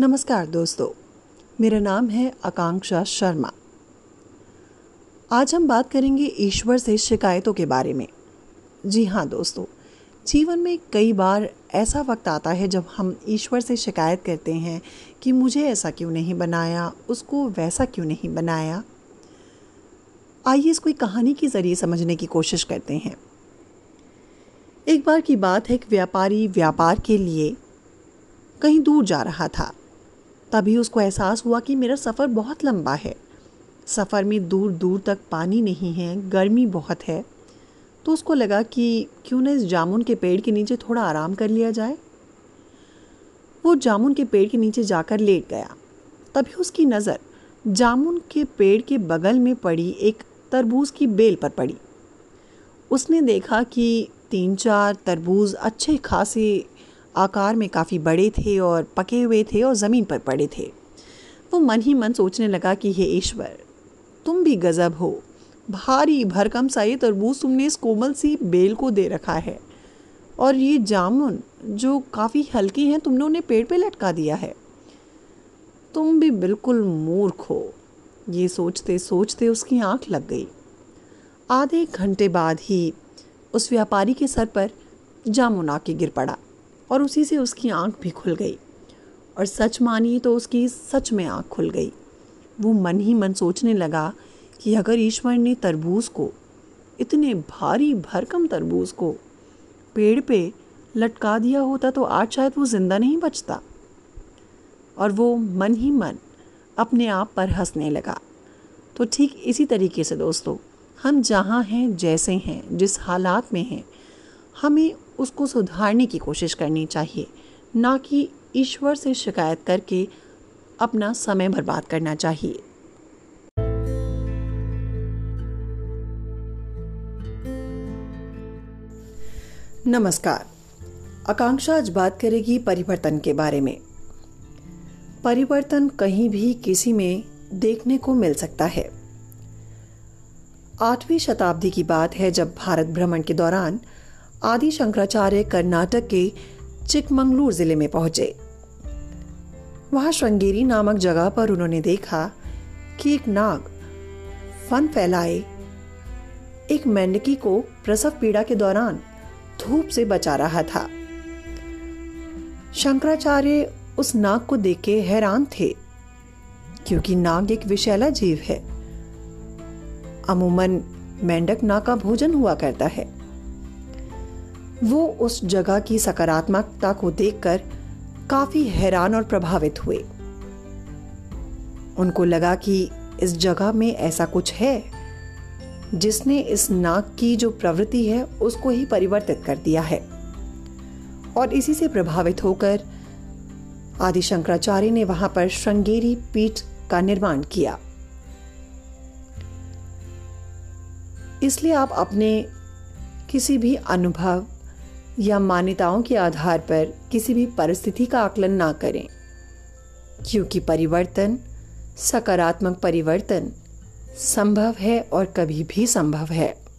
नमस्कार दोस्तों, मेरा नाम है आकांक्षा शर्मा। आज हम बात करेंगे ईश्वर से शिकायतों के बारे में। जी हाँ दोस्तों, जीवन में कई बार ऐसा वक्त आता है जब हम ईश्वर से शिकायत करते हैं कि मुझे ऐसा क्यों नहीं बनाया, उसको वैसा क्यों नहीं बनाया। आइए इसको एक कहानी के ज़रिए समझने की कोशिश करते हैं। एक बार की बात है एक व्यापारी व्यापार के लिए कहीं दूर जा रहा था। तभी उसको एहसास हुआ कि मेरा सफ़र बहुत लंबा है। सफ़र में दूर दूर तक पानी नहीं है, गर्मी बहुत है। तो उसको लगा कि क्यों ना इस जामुन के पेड़ के नीचे थोड़ा आराम कर लिया जाए। वो जामुन के पेड़ के नीचे जाकर लेट गया। तभी उसकी नज़र जामुन के पेड़ के बगल में पड़ी, एक तरबूज की बेल पर पड़ी। उसने देखा कि तीन चार तरबूज अच्छे खासे आकार में काफ़ी बड़े थे और पके हुए थे और ज़मीन पर पड़े थे। वो मन ही मन सोचने लगा कि हे ईश्वर, तुम भी गज़ब हो। भारी भरकम सा ये तरबूज तुमने इस कोमल सी बेल को दे रखा है। और ये जामुन, जो काफ़ी हल्की हैं, तुमने उन्हें पेड़ पे लटका दिया है। तुम भी बिल्कुल मूर्ख हो। ये सोचते सोचते उसकी आँख लग गई। आधे घंटे बाद ही उस व्यापारी के सर पर जामुन आके गिर पड़ा। और उसी से उसकी आँख भी खुल गई। और सच मानिए तो उसकी सच में आँख खुल गई। वो मन ही मन सोचने लगा कि अगर ईश्वर ने तरबूज को, इतने भारी भरकम तरबूज को, पेड़ पे लटका दिया होता तो आज शायद वो ज़िंदा नहीं बचता। और वो मन ही मन अपने आप पर हंसने लगा। तो ठीक इसी तरीके से दोस्तों, हम जहाँ हैं, जैसे हैं, जिस हालात में हैं, हमें उसको सुधारने की कोशिश करनी चाहिए, ना कि ईश्वर से शिकायत करके अपना समय बर्बाद करना चाहिए। नमस्कार। आकांक्षा आज बात करेगी परिवर्तन के बारे में। परिवर्तन कहीं भी किसी में देखने को मिल सकता है। आठवीं शताब्दी की बात है जब भारत भ्रमण के दौरान आदि शंकराचार्य कर्नाटक के चिकमंगलूर ज़िले में पहुँचे। वहाँ श्रृंगेरी नामक जगह पर उन्होंने देखा कि एक नाग फन फैलाए। एक मेंढकी को प्रसव पीड़ा के दौरान धूप से बचा रहा था। शंकराचार्य उस नाग को देख के हैरान थे, क्योंकि नाग एक विशैला जीव है। अमूमन मेंढक नाग का भोजन हुआ करता है। वो उस जगह की सकारात्मकता को देखकर काफ़ी हैरान और प्रभावित हुए। उनको लगा कि इस जगह में ऐसा कुछ है, जिसने इस नाक की जो प्रवृत्ति है उसको ही परिवर्तित कर दिया है। और इसी से प्रभावित होकर आदि शंकराचार्य ने वहाँ पर श्रृंगेरी पीठ का निर्माण किया। इसलिए आप अपने किसी भी अनुभव या मान्यताओं के आधार पर किसी भी परिस्थिति का आकलन ना करें। क्योंकि परिवर्तन, सकारात्मक परिवर्तन, संभव है और कभी भी संभव है।